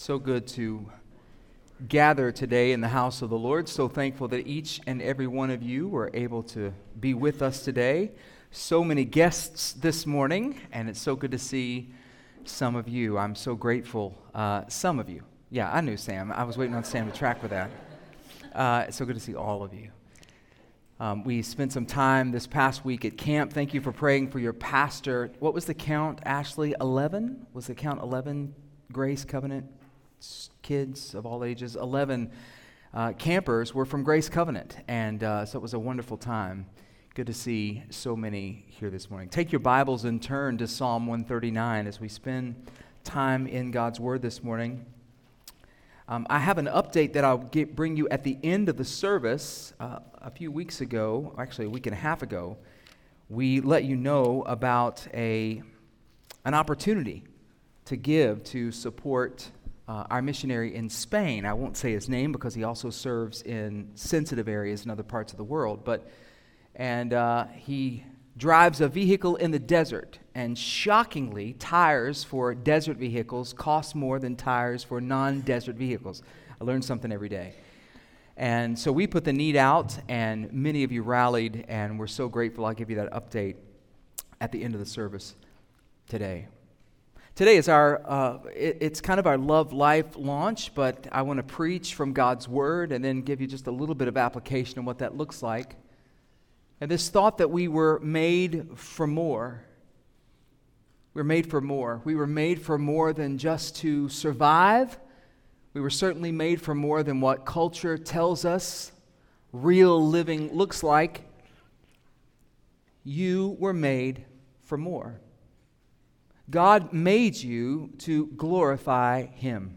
So good to gather today in the house of the Lord. So thankful that each and every one of you were able to be with us today. So many guests this morning, and it's so good to see some of you. I'm so grateful. Uh, some of you. Yeah, I knew Sam. I was waiting on Sam to track with that. Uh, it's so good to see all of you. Um, we spent some time this past week at camp. Thank you for praying for your pastor. What was the count, Ashley? 11? Was the count 11 Grace Covenant kids of all ages? 11 uh, campers were from Grace Covenant. And uh, so it was a wonderful time. Good to see so many here this morning. Take your Bibles and turn to Psalm 139 as we spend time in God's Word this morning. Um, I have an update that I'll get, bring you at the end of the service. Uh, a few weeks ago, actually a week and a half ago, we let you know about a, an opportunity to give to support uh, our missionary in Spain. I won't say his name because he also serves in sensitive areas in other parts of the world, but and uh, he drives a vehicle in the desert, and shockingly, tires for desert vehicles cost more than tires for non desert vehicles. I learn something every day. And so we put the need out, and many of you rallied, and we're so grateful. I'll give you that update at the end of the service today. Today is our, uh, it, it's kind of our Love Life launch, but I want to preach from God's Word and then give you just a little bit of application on what that looks like. And this thought that we were made for more. We were made for more. We were made for more than just to survive. We were certainly made for more than what culture tells us real living looks like. You were made for more. God made you to glorify Him.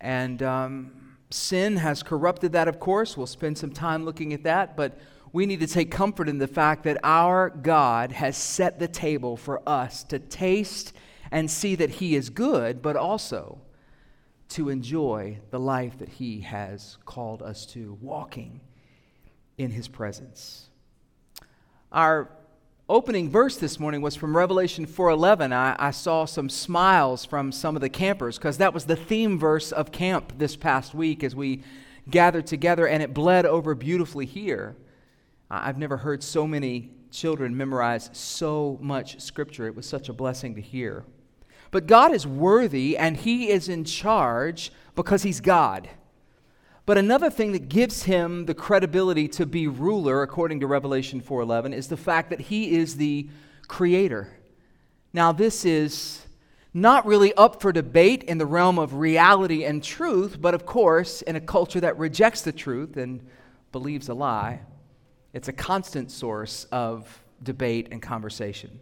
And um, sin has corrupted that, of course. We'll spend some time looking at that, but we need to take comfort in the fact that our God has set the table for us to taste and see that He is good, but also to enjoy the life that He has called us to, walking in His presence. Our opening verse this morning was from Revelation 4:11. I, I saw some smiles from some of the campers because that was the theme verse of camp this past week as we gathered together, and it bled over beautifully here. I've never heard so many children memorize so much scripture. It was such a blessing to hear. But God is worthy and He is in charge because He's God. But another thing that gives him the credibility to be ruler according to Revelation 4:11 is the fact that he is the creator. Now this is not really up for debate in the realm of reality and truth, but of course, in a culture that rejects the truth and believes a lie, it's a constant source of debate and conversation.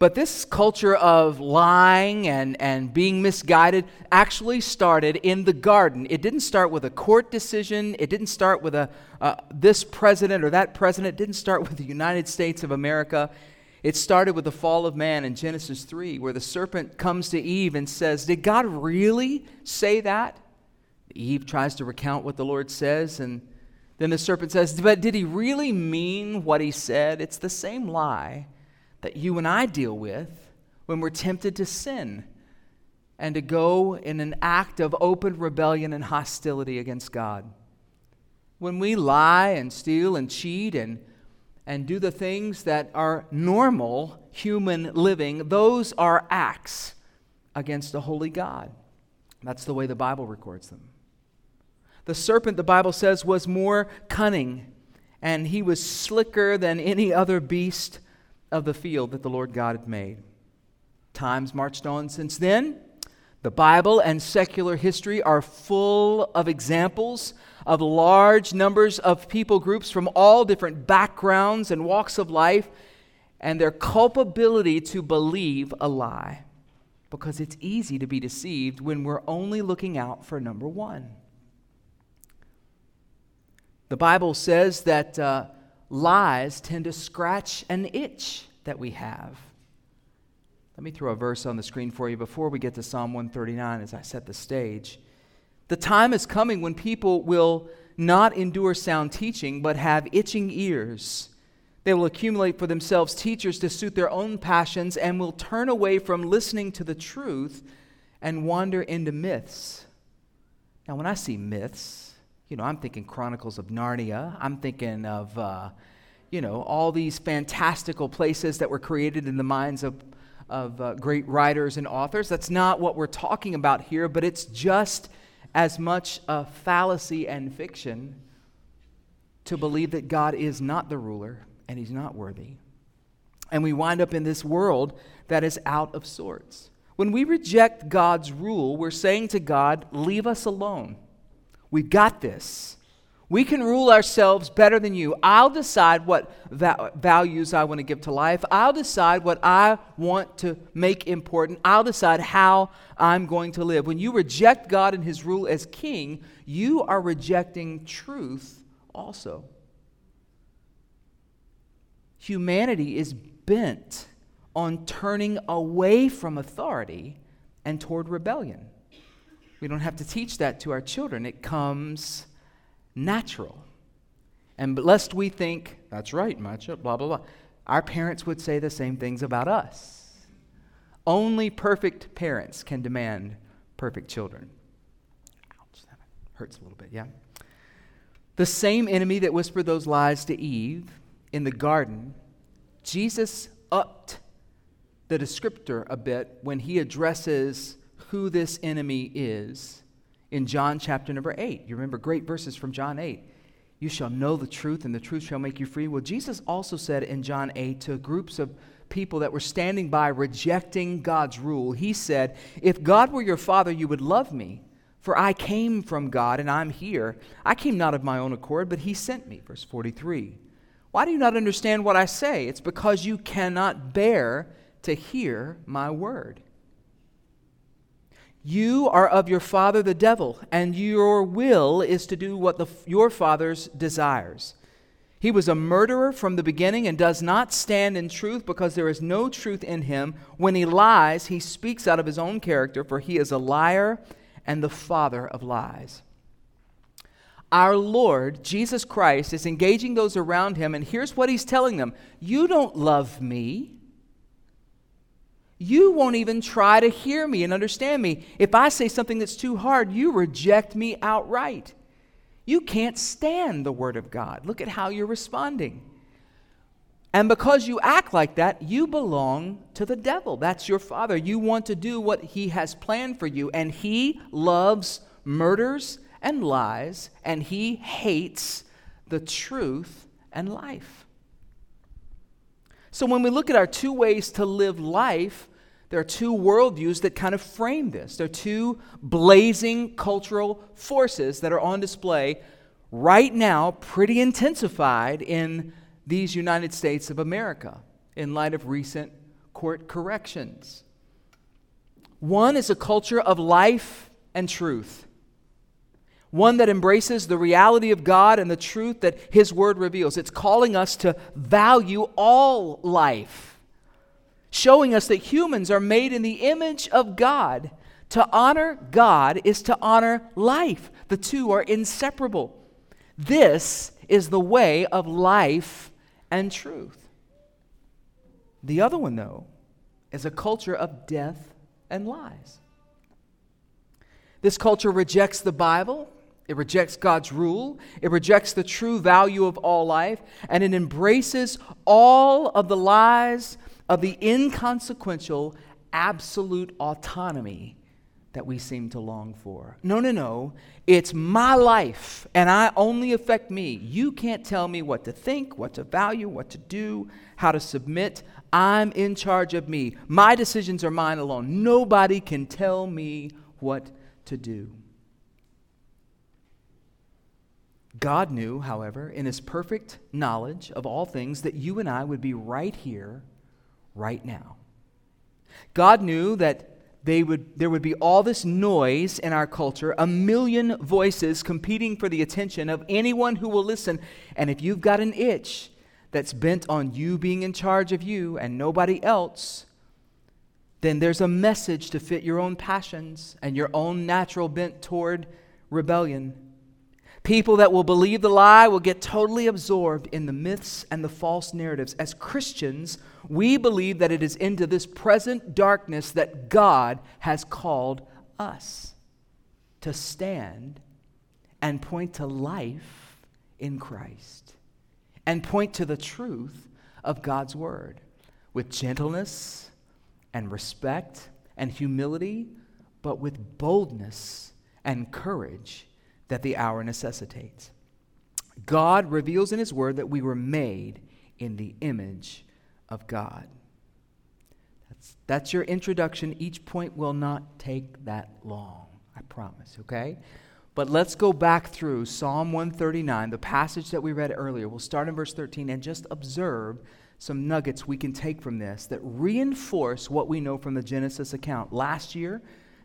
But this culture of lying and, and being misguided actually started in the garden. It didn't start with a court decision. It didn't start with a, uh, this president or that president. It didn't start with the United States of America. It started with the fall of man in Genesis 3, where the serpent comes to Eve and says, Did God really say that? Eve tries to recount what the Lord says, and then the serpent says, But did he really mean what he said? It's the same lie that you and I deal with when we're tempted to sin and to go in an act of open rebellion and hostility against God. When we lie and steal and cheat and, and do the things that are normal human living, those are acts against a holy God. That's the way the Bible records them. The serpent, the Bible says, was more cunning, and he was slicker than any other beast of the field that the Lord God had made. Times marched on since then. The Bible and secular history are full of examples of large numbers of people groups from all different backgrounds and walks of life and their culpability to believe a lie. Because it's easy to be deceived when we're only looking out for number one. The Bible says that. Uh, lies tend to scratch an itch that we have. Let me throw a verse on the screen for you before we get to Psalm 139 as I set the stage. The time is coming when people will not endure sound teaching, but have itching ears. They will accumulate for themselves teachers to suit their own passions and will turn away from listening to the truth and wander into myths. Now, when I see myths, you know, I'm thinking Chronicles of Narnia. I'm thinking of, uh, you know, all these fantastical places that were created in the minds of, of uh, great writers and authors. That's not what we're talking about here, but it's just as much a fallacy and fiction to believe that God is not the ruler and he's not worthy. And we wind up in this world that is out of sorts. When we reject God's rule, we're saying to God, Leave us alone. We've got this. We can rule ourselves better than you. I'll decide what va- values I want to give to life. I'll decide what I want to make important. I'll decide how I'm going to live. When you reject God and His rule as king, you are rejecting truth also. Humanity is bent on turning away from authority and toward rebellion. We don't have to teach that to our children, it comes natural. And lest we think, that's right, Macha, blah, blah, blah, our parents would say the same things about us. Only perfect parents can demand perfect children. Ouch, that hurts a little bit, yeah? The same enemy that whispered those lies to Eve in the garden, Jesus upped the descriptor a bit when he addresses who this enemy is in John chapter number 8. You remember great verses from John 8. You shall know the truth, and the truth shall make you free. Well, Jesus also said in John 8 to groups of people that were standing by rejecting God's rule, He said, If God were your father, you would love me, for I came from God and I'm here. I came not of my own accord, but He sent me. Verse 43. Why do you not understand what I say? It's because you cannot bear to hear my word. You are of your father the devil, and your will is to do what the, your father's desires. He was a murderer from the beginning and does not stand in truth because there is no truth in him. When he lies, he speaks out of his own character, for he is a liar and the father of lies. Our Lord, Jesus Christ, is engaging those around him, and here's what he's telling them You don't love me you won't even try to hear me and understand me. If I say something that's too hard, you reject me outright. You can't stand the Word of God. Look at how you're responding. And because you act like that, you belong to the devil. That's your father. You want to do what he has planned for you. And he loves murders and lies, and he hates the truth and life. So when we look at our two ways to live life, there are two worldviews that kind of frame this. There are two blazing cultural forces that are on display right now, pretty intensified in these United States of America in light of recent court corrections. One is a culture of life and truth, one that embraces the reality of God and the truth that His Word reveals. It's calling us to value all life showing us that humans are made in the image of God. To honor God is to honor life, the two are inseparable. This is the way of life and truth. The other one, though, is a culture of death and lies. This culture rejects the Bible, it rejects God's rule, it rejects the true value of all life, and it embraces all of the lies of the inconsequential absolute autonomy that we seem to long for. No, no, no. It's my life, and I only affect me. You can't tell me what to think, what to value, what to do, how to submit. I'm in charge of me. My decisions are mine alone. Nobody can tell me what to do. God knew, however, in his perfect knowledge of all things, that you and I would be right here right now. God knew that they would, there would be all this noise in our culture, a million voices competing for the attention of anyone who will listen. And if you've got an itch that's bent on you being in charge of you and nobody else, then there's a message to fit your own passions and your own natural bent toward rebellion. People that will believe the lie will get totally absorbed in the myths and the false narratives. As Christians, we believe that it is into this present darkness that God has called us to stand and point to life in Christ and point to the truth of God's word with gentleness and respect and humility, but with boldness and courage that the hour necessitates. God reveals in His Word that we were made in the image of God. That's, that's your introduction. Each point will not take that long, I promise, okay? But let's go back through Psalm 139, the passage that we read earlier. We'll start in verse 13 and just observe some nuggets we can take from this that reinforce what we know from the Genesis account. Last year,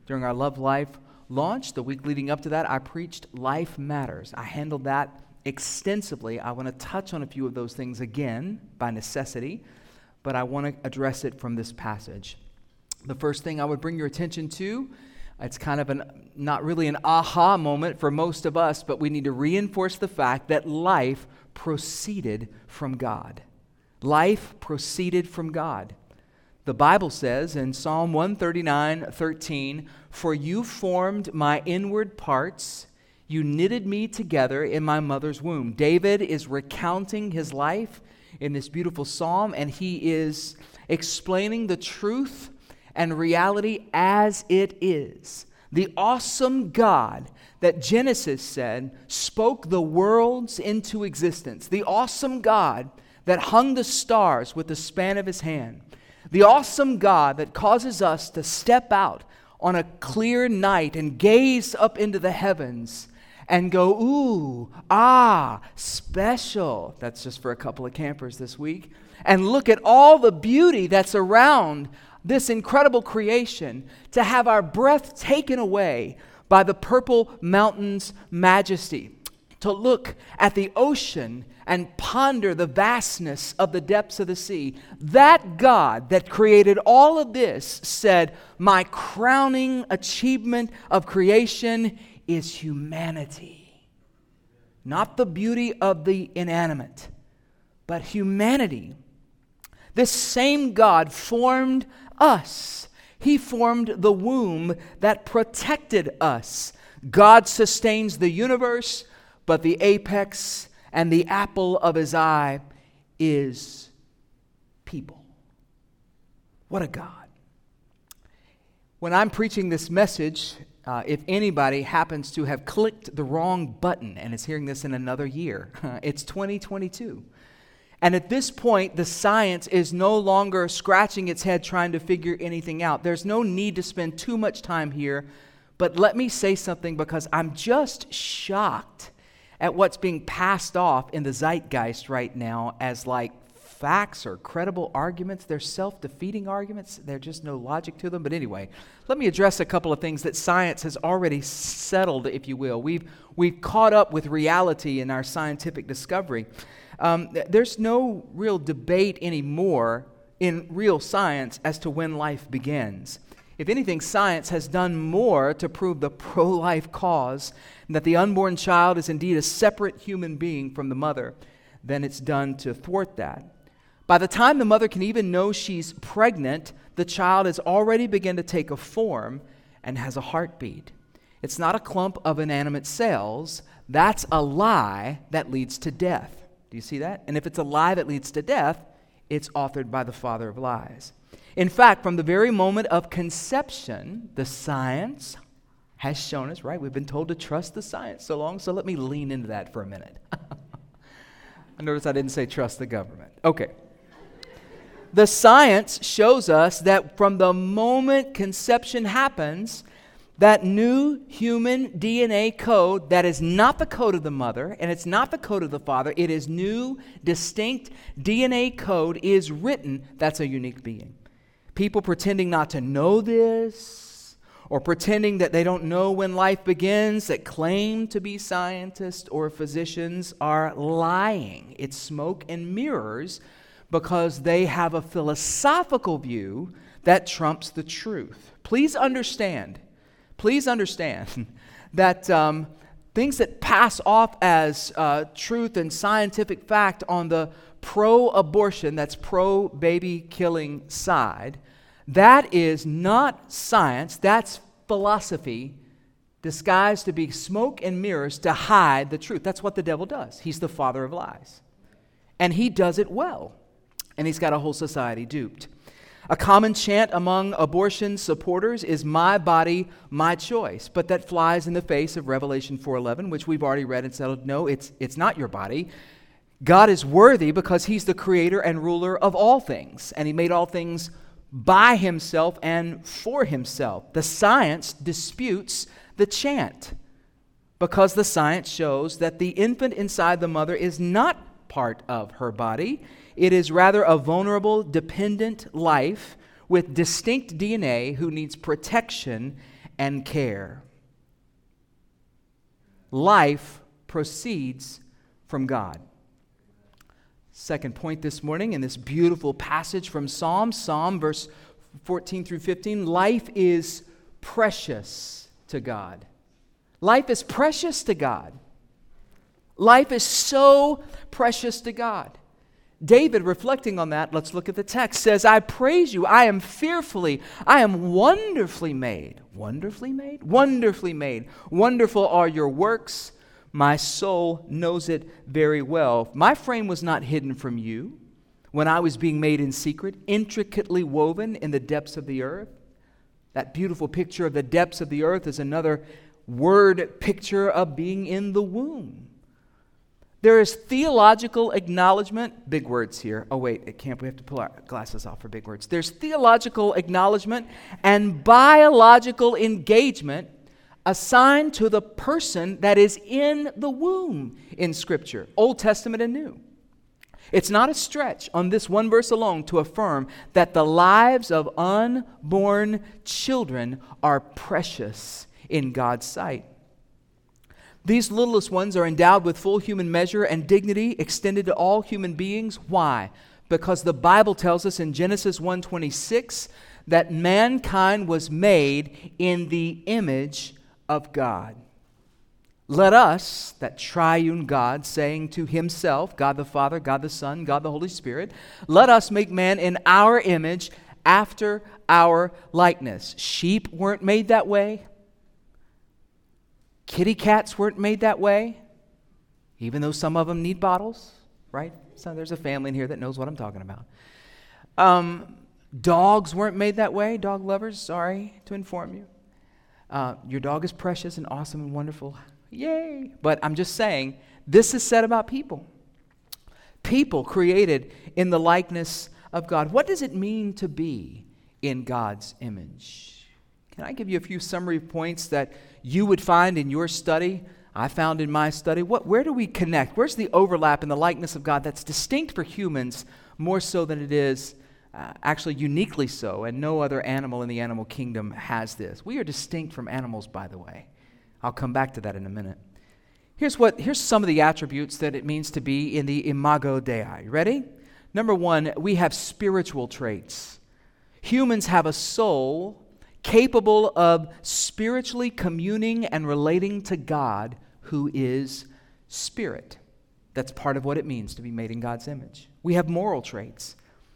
during our Love Life launch, the week leading up to that, I preached Life Matters. I handled that extensively. I want to touch on a few of those things again by necessity, but I want to address it from this passage. The first thing I would bring your attention to, it's kind of an not really an aha moment for most of us, but we need to reinforce the fact that life proceeded from God. Life proceeded from God. The Bible says in Psalm 139 13, For you formed my inward parts, you knitted me together in my mother's womb. David is recounting his life in this beautiful psalm, and he is explaining the truth and reality as it is. The awesome God that Genesis said spoke the worlds into existence. The awesome God that hung the stars with the span of his hand the awesome God that causes us to step out on a clear night and gaze up into the heavens and go, ooh, ah, special. That's just for a couple of campers this week. And look at all the beauty that's around this incredible creation to have our breath taken away by the purple mountain's majesty to look at the ocean and ponder the vastness of the depths of the sea. That God that created all of this said, My crowning achievement of creation is humanity. Not the beauty of the inanimate, but humanity. This same God formed us. He formed the womb that protected us. God sustains the universe but the apex and the apple of his eye is people. What a God. When I'm preaching this message, uh, if anybody happens to have clicked the wrong button and is hearing this in another year, it's 2022. And at this point, the science is no longer scratching its head trying to figure anything out. There's no need to spend too much time here, but let me say something because I'm just shocked at what's being passed off in the zeitgeist right now as like facts or credible arguments. They're self defeating arguments, there's just no logic to them. But anyway, let me address a couple of things that science has already settled, if you will. We've, we've caught up with reality in our scientific discovery. Um, there's no real debate anymore in real science as to when life begins. If anything, science has done more to prove the pro life cause that the unborn child is indeed a separate human being from the mother than it's done to thwart that. By the time the mother can even know she's pregnant, the child has already begun to take a form and has a heartbeat. It's not a clump of inanimate cells, that's a lie that leads to death. Do you see that? And if it's a lie that leads to death, it's authored by the father of lies. In fact, from the very moment of conception, the science has shown us, right? We've been told to trust the science so long, so let me lean into that for a minute. I notice I didn't say trust the government. Okay. The science shows us that from the moment conception happens, that new human DNA code that is not the code of the mother and it's not the code of the father, it is new, distinct DNA code is written. That's a unique being. People pretending not to know this or pretending that they don't know when life begins, that claim to be scientists or physicians, are lying. It's smoke and mirrors because they have a philosophical view that trumps the truth. Please understand, please understand that um, things that pass off as uh, truth and scientific fact on the pro abortion, that's pro baby killing side, that is not science, that's philosophy disguised to be smoke and mirrors to hide the truth. That's what the devil does. He's the father of lies. And he does it well. And he's got a whole society duped. A common chant among abortion supporters is my body, my choice. But that flies in the face of Revelation 4:11, which we've already read and said, no, it's it's not your body. God is worthy because he's the creator and ruler of all things, and he made all things by himself and for himself. The science disputes the chant because the science shows that the infant inside the mother is not part of her body. It is rather a vulnerable, dependent life with distinct DNA who needs protection and care. Life proceeds from God. Second point this morning in this beautiful passage from Psalm, Psalm verse 14 through 15 life is precious to God. Life is precious to God. Life is so precious to God. David, reflecting on that, let's look at the text, says, I praise you. I am fearfully, I am wonderfully made. Wonderfully made? Wonderfully made. Wonderful are your works. My soul knows it very well. My frame was not hidden from you when I was being made in secret, intricately woven in the depths of the earth. That beautiful picture of the depths of the earth is another word picture of being in the womb. There is theological acknowledgement, big words here. Oh, wait, at camp we have to pull our glasses off for big words. There's theological acknowledgement and biological engagement assigned to the person that is in the womb in Scripture, Old Testament and New. It's not a stretch on this one verse alone to affirm that the lives of unborn children are precious in God's sight. These littlest ones are endowed with full human measure and dignity extended to all human beings. Why? Because the Bible tells us in Genesis 1:26 that mankind was made in the image of God. Let us, that triune God, saying to himself, God the Father, God the Son, God the Holy Spirit, let us make man in our image after our likeness. Sheep weren't made that way. Kitty cats weren't made that way, even though some of them need bottles, right? So there's a family in here that knows what I'm talking about. Um, dogs weren't made that way. Dog lovers, sorry to inform you. Uh, your dog is precious and awesome and wonderful. Yay. But I'm just saying, this is said about people. People created in the likeness of God. What does it mean to be in God's image? Can I give you a few summary points that you would find in your study? I found in my study. What, where do we connect? Where's the overlap in the likeness of God that's distinct for humans more so than it is uh, actually uniquely so, and no other animal in the animal kingdom has this. We are distinct from animals, by the way. I'll come back to that in a minute. Here's, what, here's some of the attributes that it means to be in the imago Dei. Ready? Number one, we have spiritual traits. Humans have a soul capable of spiritually communing and relating to God, who is spirit. That's part of what it means to be made in God's image. We have moral traits.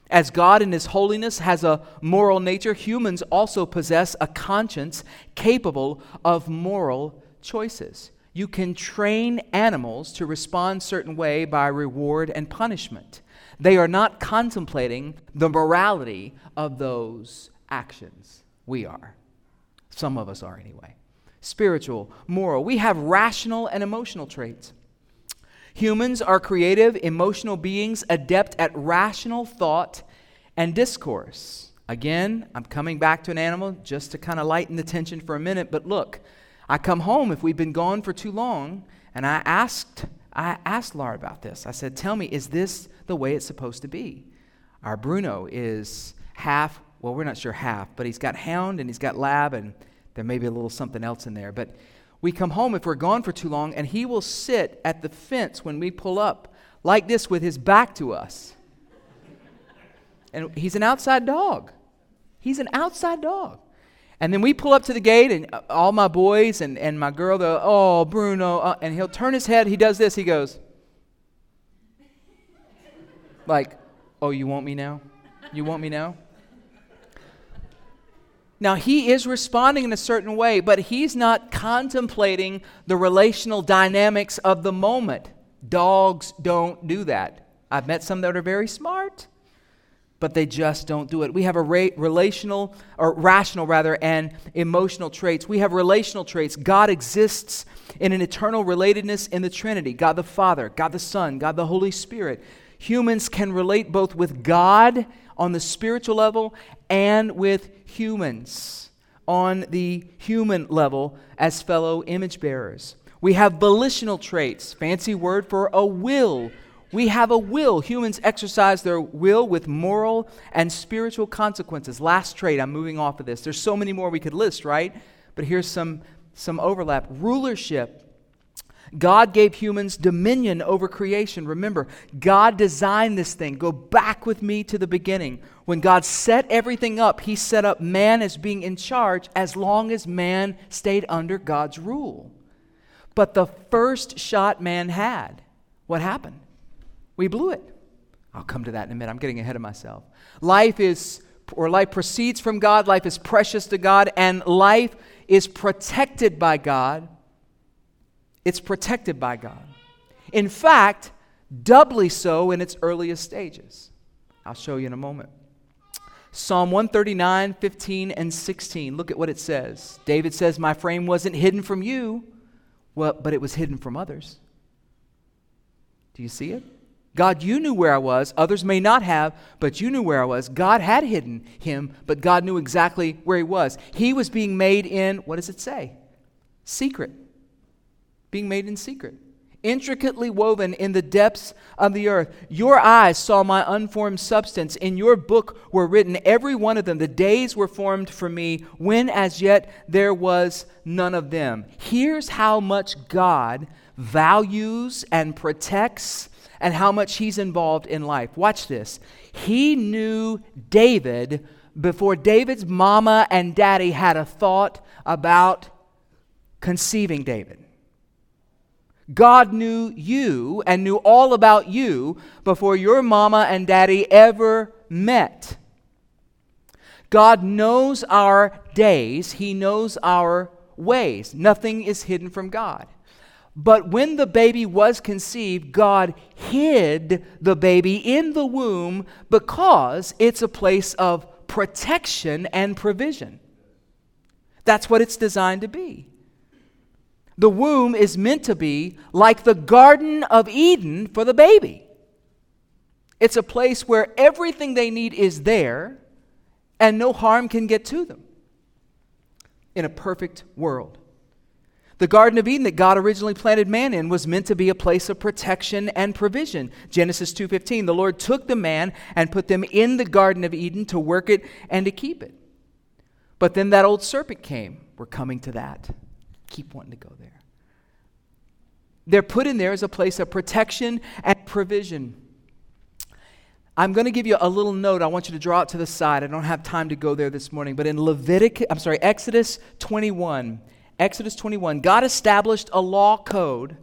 As God in His holiness has a moral nature, humans also possess a conscience capable of moral choices. You can train animals to respond certain way by reward and punishment. They are not contemplating the morality of those actions. We are. Some of us are anyway. Spiritual, moral. We have rational and emotional traits. Humans are creative, emotional beings adept at rational thought and discourse. Again, I'm coming back to an animal just to kind of lighten the tension for a minute, but look, I come home if we've been gone for too long, and I asked I asked Laura about this. I said, "Tell me, is this the way it's supposed to be?" Our Bruno is half, well, we're not sure half, but he's got hound and he's got lab and there may be a little something else in there, but we come home if we're gone for too long, and he will sit at the fence when we pull up like this with his back to us. And he's an outside dog. He's an outside dog. And then we pull up to the gate, and all my boys and, and my girl, they're, oh, Bruno. Uh, and he'll turn his head. He does this. He goes, like, oh, you want me now? You want me now? Now, he is responding in a certain way, but he's not contemplating the relational dynamics of the moment. Dogs don't do that. I've met some that are very smart, but they just don't do it. We have a ra- relational, or rational rather, and emotional traits. We have relational traits. God exists in an eternal relatedness in the Trinity God the Father, God the Son, God the Holy Spirit. Humans can relate both with God on the spiritual level and with humans on the human level as fellow image bearers. We have volitional traits, fancy word for a will. We have a will. Humans exercise their will with moral and spiritual consequences. Last trait, I'm moving off of this. There's so many more we could list, right? But here's some, some overlap. Rulership God gave humans dominion over creation. Remember, God designed this thing. Go back with me to the beginning. When God set everything up, He set up man as being in charge as long as man stayed under God's rule. But the first shot man had, what happened? We blew it. I'll come to that in a minute. I'm getting ahead of myself. Life is, or life proceeds from God, life is precious to God, and life is protected by God it's protected by God. In fact, doubly so in its earliest stages. I'll show you in a moment. Psalm 139, 15, and 16. Look at what it says. David says, My frame wasn't hidden from you, well, but it was hidden from others. Do you see it? God, you knew where I was. Others may not have, but you knew where I was. God had hidden him, but God knew exactly where he was. He was being made in, what does it say? Secret being made in secret, intricately woven in the depths of the earth. Your eyes saw my unformed substance. In your book were written, every one of them. The days were formed for me, when as yet there was none of them. Here's how much God values and protects and how much he's involved in life. Watch this. He knew David before David's mama and daddy had a thought about conceiving David. God knew you and knew all about you before your mama and daddy ever met. God knows our days, He knows our ways. Nothing is hidden from God. But when the baby was conceived, God hid the baby in the womb because it's a place of protection and provision. That's what it's designed to be. The womb is meant to be like the Garden of Eden for the baby. It's a place where everything they need is there and no harm can get to them in a perfect world. The Garden of Eden that God originally planted man in was meant to be a place of protection and provision. Genesis 2:15, the Lord took the man and put them in the Garden of Eden to work it and to keep it. But then that old serpent came. We're coming to that keep wanting to go there. They're put in there as a place of protection and provision. I'm going to give you a little note I want you to draw it to the side. I don't have time to go there this morning, but in Leviticus, I'm sorry, Exodus 21, Exodus 21, God established a law code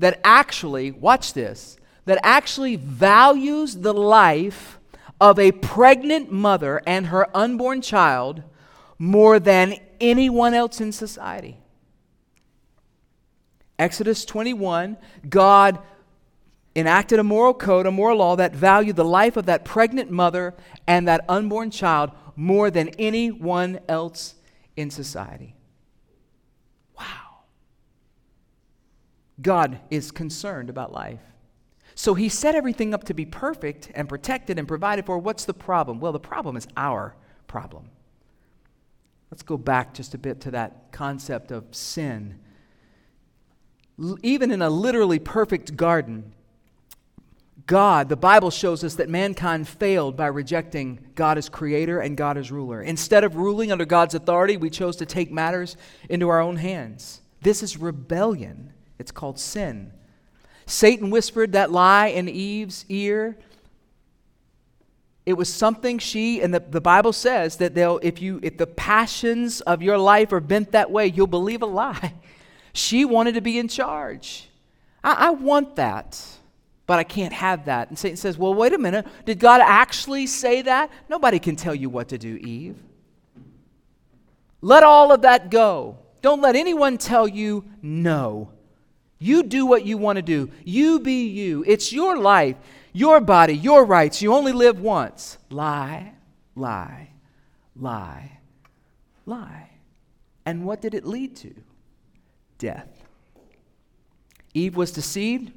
that actually, watch this, that actually values the life of a pregnant mother and her unborn child more than anyone else in society. Exodus 21, God enacted a moral code, a moral law that valued the life of that pregnant mother and that unborn child more than anyone else in society. Wow. God is concerned about life. So he set everything up to be perfect and protected and provided for. What's the problem? Well, the problem is our problem. Let's go back just a bit to that concept of sin even in a literally perfect garden, God, the Bible shows us that mankind failed by rejecting God as creator and God as ruler. Instead of ruling under God's authority, we chose to take matters into our own hands. This is rebellion. It's called sin. Satan whispered that lie in Eve's ear. It was something she, and the, the Bible says that they'll, if you if the passions of your life are bent that way, you'll believe a lie. She wanted to be in charge. I, I want that, but I can't have that. And Satan says, Well, wait a minute. Did God actually say that? Nobody can tell you what to do, Eve. Let all of that go. Don't let anyone tell you no. You do what you want to do. You be you. It's your life, your body, your rights. You only live once. Lie, lie, lie, lie. And what did it lead to? Death. Eve was deceived,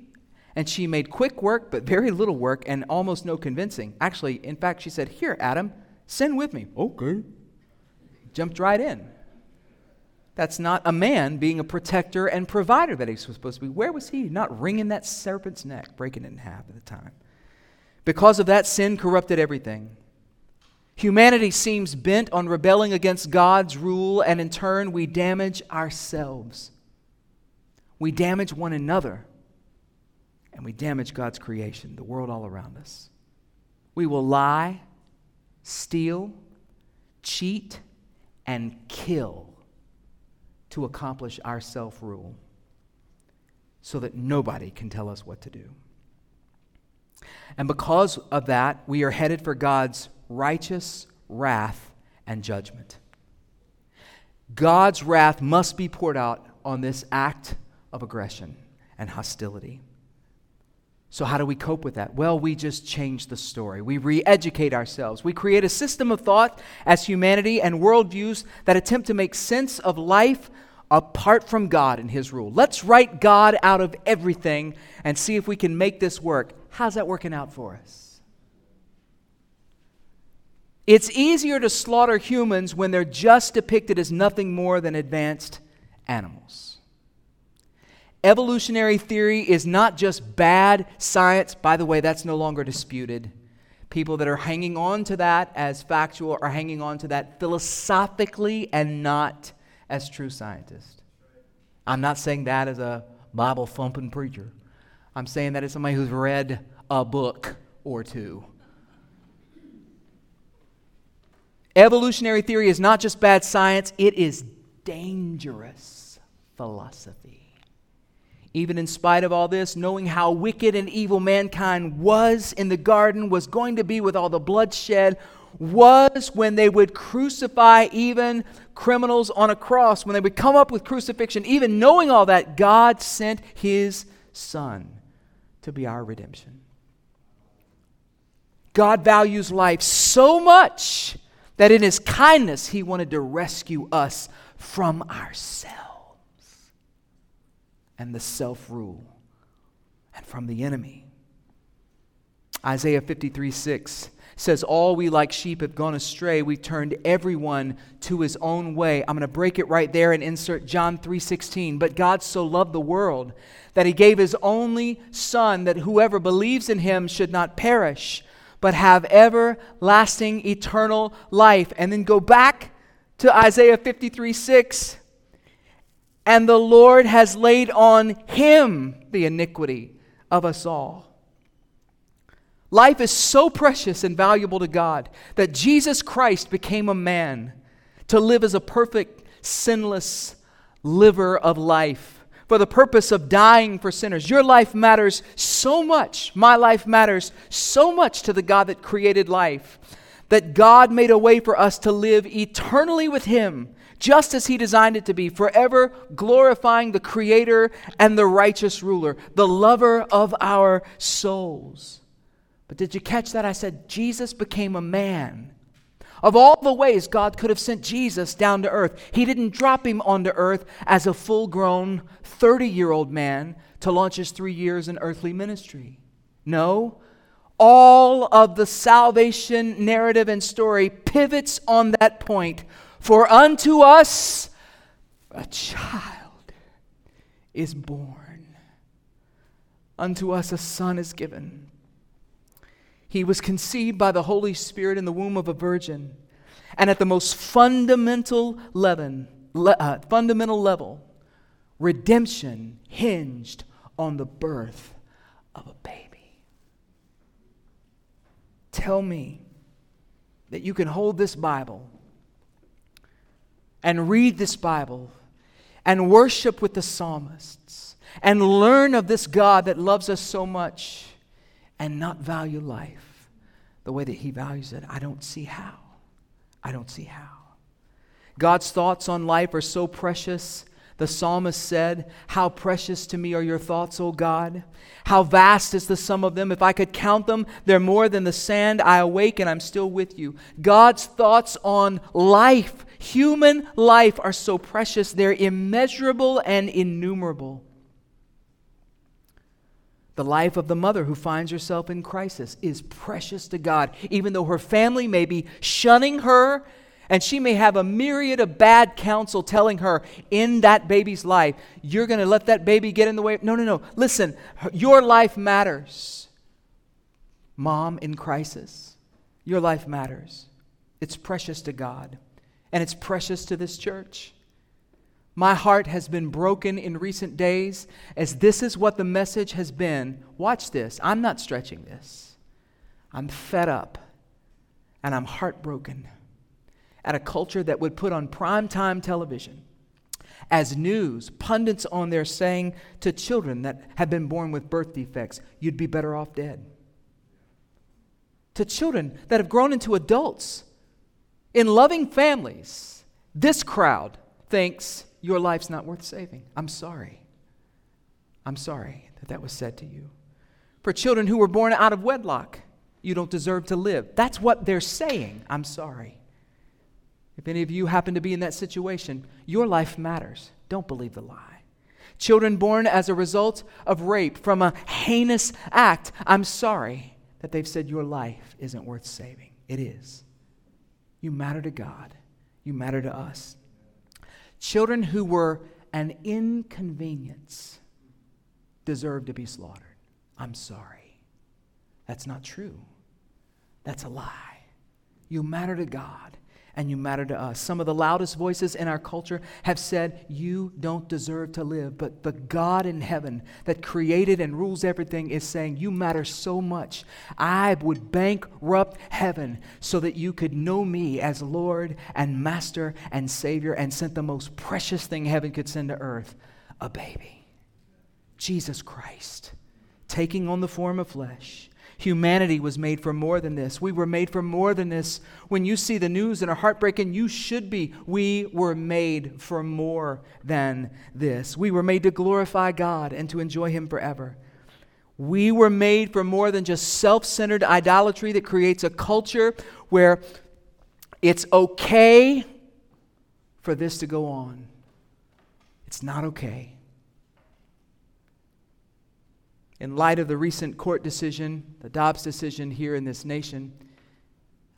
and she made quick work, but very little work, and almost no convincing. Actually, in fact, she said, Here, Adam, sin with me. Okay. Jumped right in. That's not a man being a protector and provider that he was supposed to be. Where was he? Not wringing that serpent's neck, breaking it in half at the time. Because of that, sin corrupted everything. Humanity seems bent on rebelling against God's rule, and in turn, we damage ourselves. We damage one another, and we damage God's creation, the world all around us. We will lie, steal, cheat, and kill to accomplish our self rule so that nobody can tell us what to do. And because of that, we are headed for God's righteous wrath and judgment. God's wrath must be poured out on this act of aggression and hostility. So, how do we cope with that? Well, we just change the story. We re educate ourselves. We create a system of thought as humanity and worldviews that attempt to make sense of life apart from God and His rule. Let's write God out of everything and see if we can make this work. How's that working out for us? It's easier to slaughter humans when they're just depicted as nothing more than advanced animals. Evolutionary theory is not just bad science. By the way, that's no longer disputed. People that are hanging on to that as factual are hanging on to that philosophically and not as true scientists. I'm not saying that as a Bible thumping preacher. I'm saying that as somebody who's read a book or two. Evolutionary theory is not just bad science, it is dangerous philosophy. Even in spite of all this, knowing how wicked and evil mankind was in the garden, was going to be with all the bloodshed, was when they would crucify even criminals on a cross, when they would come up with crucifixion, even knowing all that, God sent his Son to be our redemption. God values life so much that in his kindness, he wanted to rescue us from ourselves and the self rule and from the enemy. Isaiah 53 6 says, All we like sheep have gone astray. We've turned everyone to his own way. I'm going to break it right there and insert John 3:16. But God so loved the world that he gave his only son that whoever believes in him should not perish, but have everlasting eternal life. And then go back to Isaiah 53 6. And the Lord has laid on him the iniquity of us all. Life is so precious and valuable to God that Jesus Christ became a man to live as a perfect, sinless liver of life for the purpose of dying for sinners. Your life matters so much. My life matters so much to the God that created life that God made a way for us to live eternally with Him just as He designed it to be, forever glorifying the Creator and the righteous ruler, the lover of our souls. But did you catch that? I said Jesus became a man. Of all the ways God could have sent Jesus down to earth, He didn't drop him onto earth as a full grown 30 year old man to launch his three years in earthly ministry. No, all of the salvation narrative and story pivots on that point. For unto us a child is born, unto us a son is given he was conceived by the Holy Spirit in the womb of a virgin. And at the most fundamental level, uh, fundamental level, redemption hinged on the birth of a baby. Tell me that you can hold this Bible and read this Bible and worship with the psalmists and learn of this God that loves us so much and not value life the way that He values it? I don't see how. I don't see how. God's thoughts on life are so precious. The psalmist said, How precious to me are your thoughts, O God. How vast is the sum of them. If I could count them, they're more than the sand. I awake and I'm still with you. God's thoughts on life, human life, are so precious. They're immeasurable and innumerable. The life of the mother who finds herself in crisis is precious to God, even though her family may be shunning her and she may have a myriad of bad counsel telling her in that baby's life, you're going to let that baby get in the way. No, no, no. Listen, your life matters. Mom in crisis, your life matters. It's precious to God, and it's precious to this church. My heart has been broken in recent days as this is what the message has been. Watch this. I'm not stretching this. I'm fed up and I'm heartbroken at a culture that would put on primetime television as news, pundits on there saying to children that have been born with birth defects, you'd be better off dead. To children that have grown into adults in loving families, this crowd thinks your life's not worth saving. I'm sorry. I'm sorry that that was said to you. For children who were born out of wedlock, you don't deserve to live. That's what they're saying. I'm sorry. If any of you happen to be in that situation, your life matters. Don't believe the lie. Children born as a result of rape from a heinous act, I'm sorry that they've said your life isn't worth saving. It is. You matter to God, you matter to us. Children who were an inconvenience deserve to be slaughtered. I'm sorry. That's not true. That's a lie. You matter to God and you matter to us. Some of the loudest voices in our culture have said, You don't deserve to live. But the God in heaven that created and rules everything is saying, You matter so much. I would bankrupt heaven so that you could know me as Lord and Master and Savior and sent the most precious thing heaven could send to earth a baby. Jesus Christ, taking on the form of flesh Humanity was made for more than this. We were made for more than this. When you see the news and are heartbreaking, you should be. We were made for more than this. We were made to glorify God and to enjoy Him forever. We were made for more than just self centered idolatry that creates a culture where it's okay for this to go on. It's not okay in light of the recent court decision, the Dobbs decision here in this nation,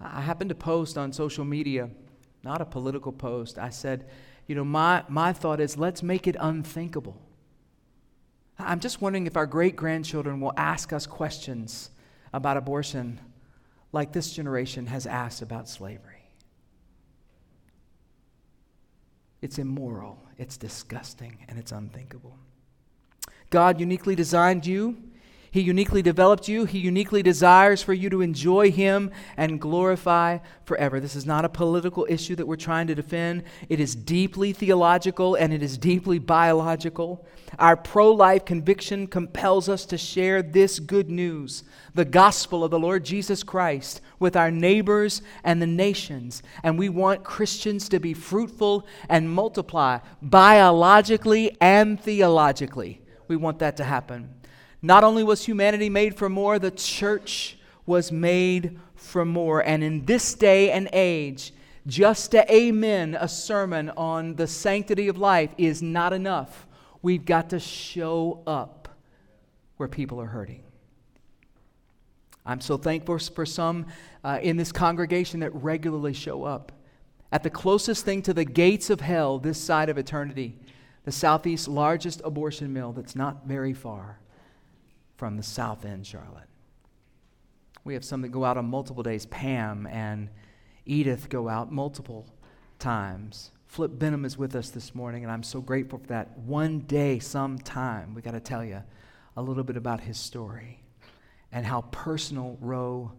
I happened to post on social media, not a political post. I said, you know, my, my thought is let's make it unthinkable. I'm just wondering if our great grandchildren will ask us questions about abortion like this generation has asked about slavery. It's immoral, it's disgusting, and it's unthinkable. God uniquely designed you. He uniquely developed you. He uniquely desires for you to enjoy Him and glorify forever. This is not a political issue that we're trying to defend. It is deeply theological and it is deeply biological. Our pro life conviction compels us to share this good news, the gospel of the Lord Jesus Christ, with our neighbors and the nations. And we want Christians to be fruitful and multiply biologically and theologically we want that to happen. Not only was humanity made for more, the church was made for more. And in this day and age, just to amen a sermon on the sanctity of life is not enough. We've got to show up where people are hurting. I'm so thankful for some uh, in this congregation that regularly show up at the closest thing to the gates of hell this side of eternity the Southeast's largest abortion mill that's not very far from the South End, Charlotte. We have some that go out on multiple days. Pam and Edith go out multiple times. Flip Benham is with us this morning, and I'm so grateful for that. One day, sometime, we got to tell you a little bit about his story and how personal Roe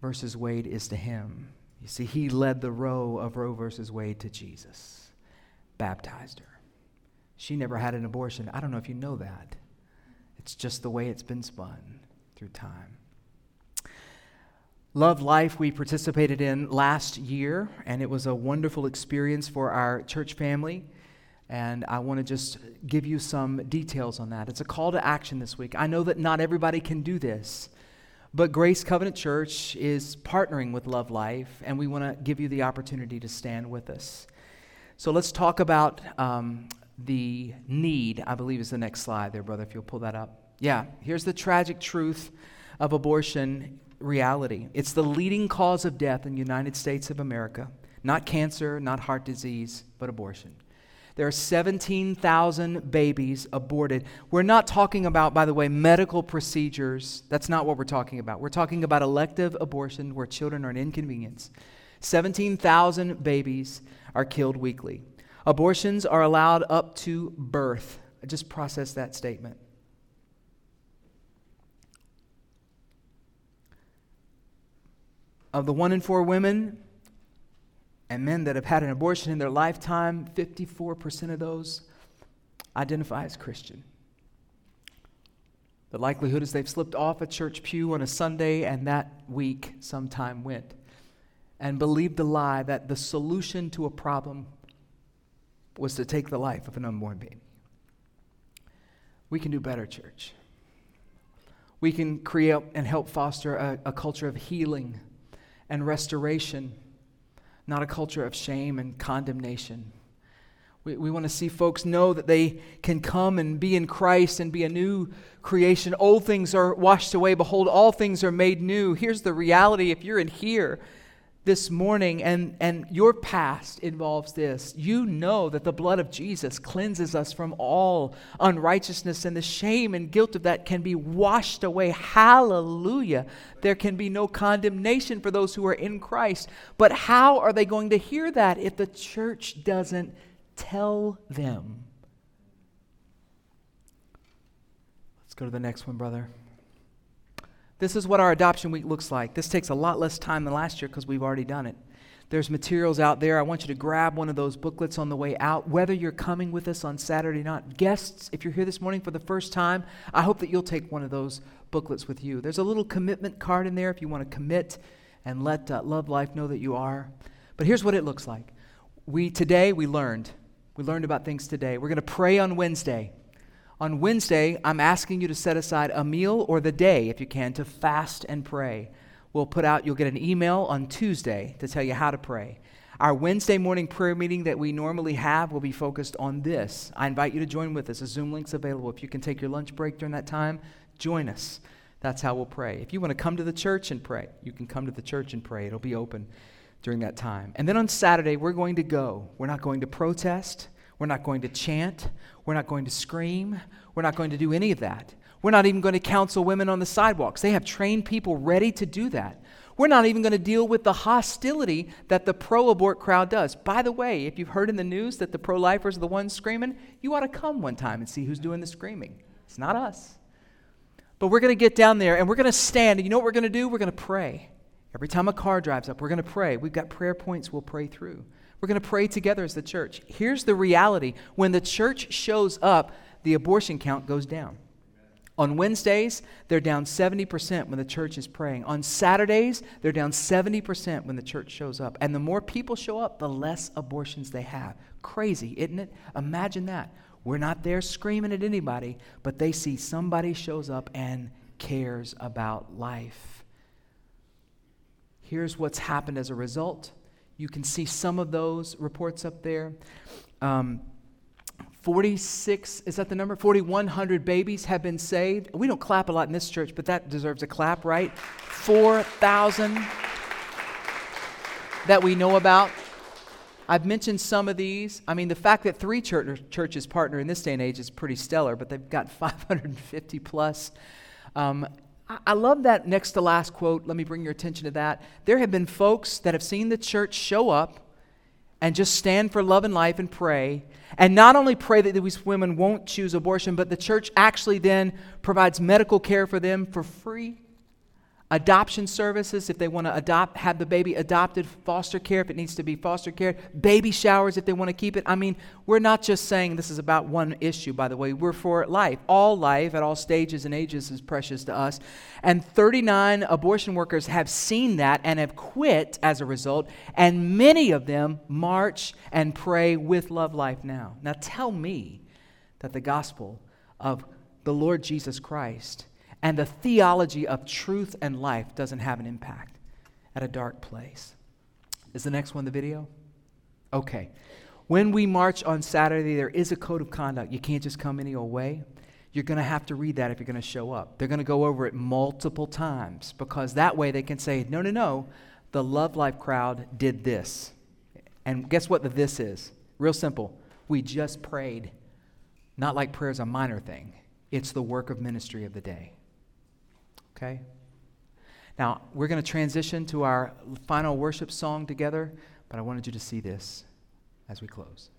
versus Wade is to him. You see, he led the Roe of Roe versus Wade to Jesus, baptized her. She never had an abortion. I don't know if you know that. It's just the way it's been spun through time. Love Life we participated in last year, and it was a wonderful experience for our church family. And I want to just give you some details on that. It's a call to action this week. I know that not everybody can do this, but Grace Covenant Church is partnering with Love Life, and we want to give you the opportunity to stand with us. So let's talk about um, the need, I believe is the next slide there, brother, if you'll pull that up. Yeah, here's the tragic truth of abortion reality. It's the leading cause of death in the United States of America. Not cancer, not heart disease, but abortion. There are 17,000 babies aborted. We're not talking about, by the way, medical procedures. That's not what we're talking about. We're talking about elective abortion where children are an inconvenience. 17,000 babies are killed weekly. Abortions are allowed up to birth. Just process that statement. Of the one in four women and men that have had an abortion in their lifetime, 54% of those identify as Christian. The likelihood is they've slipped off a church pew on a Sunday and that week sometime went and believed the lie that the solution to a problem was to take the life of an unborn baby. We can do better, church. We can create and help foster a, a culture of healing and restoration, not a culture of shame and condemnation. We, we want to see folks know that they can come and be in Christ and be a new creation. Old things are washed away. Behold, all things are made new. Here's the reality if you're in here this morning and, and your past involves this, you know that the blood of Jesus cleanses us from all unrighteousness and the shame and guilt of that can be washed away. Hallelujah. There can be no condemnation for those who are in Christ. But how are they going to hear that if the church doesn't tell them? Let's go to the next one, brother. This is what our adoption week looks like. This takes a lot less time than last year because we've already done it. There's materials out there. I want you to grab one of those booklets on the way out, whether you're coming with us on Saturday or not. Guests, if you're here this morning for the first time, I hope that you'll take one of those booklets with you. There's a little commitment card in there if you want to commit and let uh, Love Life know that you are. But here's what it looks like. We today we learned. We learned about things today. We're going to pray on Wednesday. On Wednesday, I'm asking you to set aside a meal or the day, if you can, to fast and pray. We'll put out, you'll get an email on Tuesday to tell you how to pray. Our Wednesday morning prayer meeting that we normally have will be focused on this. I invite you to join with us. A Zoom link's available. If you can take your lunch break during that time, join us. That's how we'll pray. If you want to come to the church and pray, you can come to the church and pray. It'll be open during that time. And then on Saturday, we're going to go. We're not going to protest. We're not going to chant. We're not going to scream. We're not going to do any of that. We're not even going to counsel women on the sidewalks. They have trained people ready to do that. We're not even going to deal with the hostility that the pro abort crowd does. By the way, if you've heard in the news that the pro lifers are the ones screaming, you ought to come one time and see who's doing the screaming. It's not us. But we're going to get down there and we're going to stand. And you know what we're going to do? We're going to pray. Every time a car drives up, we're going to pray. We've got prayer points we'll pray through. We're going to pray together as the church. Here's the reality when the church shows up, the abortion count goes down. On Wednesdays, they're down 70% when the church is praying. On Saturdays, they're down 70% when the church shows up. And the more people show up, the less abortions they have. Crazy, isn't it? Imagine that. We're not there screaming at anybody, but they see somebody shows up and cares about life. Here's what's happened as a result you can see some of those reports up there. Um, 46, is that the number? 4,100 babies have been saved. We don't clap a lot in this church, but that deserves a clap, right? 4,000 that we know about. I've mentioned some of these. I mean, the fact that three church, churches partner in this day and age is pretty stellar, but they've got 550 plus. Um, I love that next to last quote. Let me bring your attention to that. There have been folks that have seen the church show up and just stand for love and life and pray. And not only pray that these women won't choose abortion, but the church actually then provides medical care for them for free. Adoption services if they want to adopt have the baby adopted foster care if it needs to be foster care baby showers if they want to keep it. I mean we're not just saying this is about one issue by the way. We're for life. All life at all stages and ages is precious to us. And 39 abortion workers have seen that and have quit as a result. And many of them march and pray with love life now. Now tell me that the gospel of the lord jesus christ and the theology of truth and life doesn't have an impact at a dark place. Is the next one the video? Okay. When we march on Saturday, there is a code of conduct. You can't just come any old way. You're going to have to read that if you're going to show up. They're going to go over it multiple times because that way they can say, no, no, no, the Love Life crowd did this. And guess what the this is? Real simple. We just prayed. Not like prayer is a minor thing, it's the work of ministry of the day. Okay? Now, we're going to transition to our final worship song together, but I wanted you to see this as we close.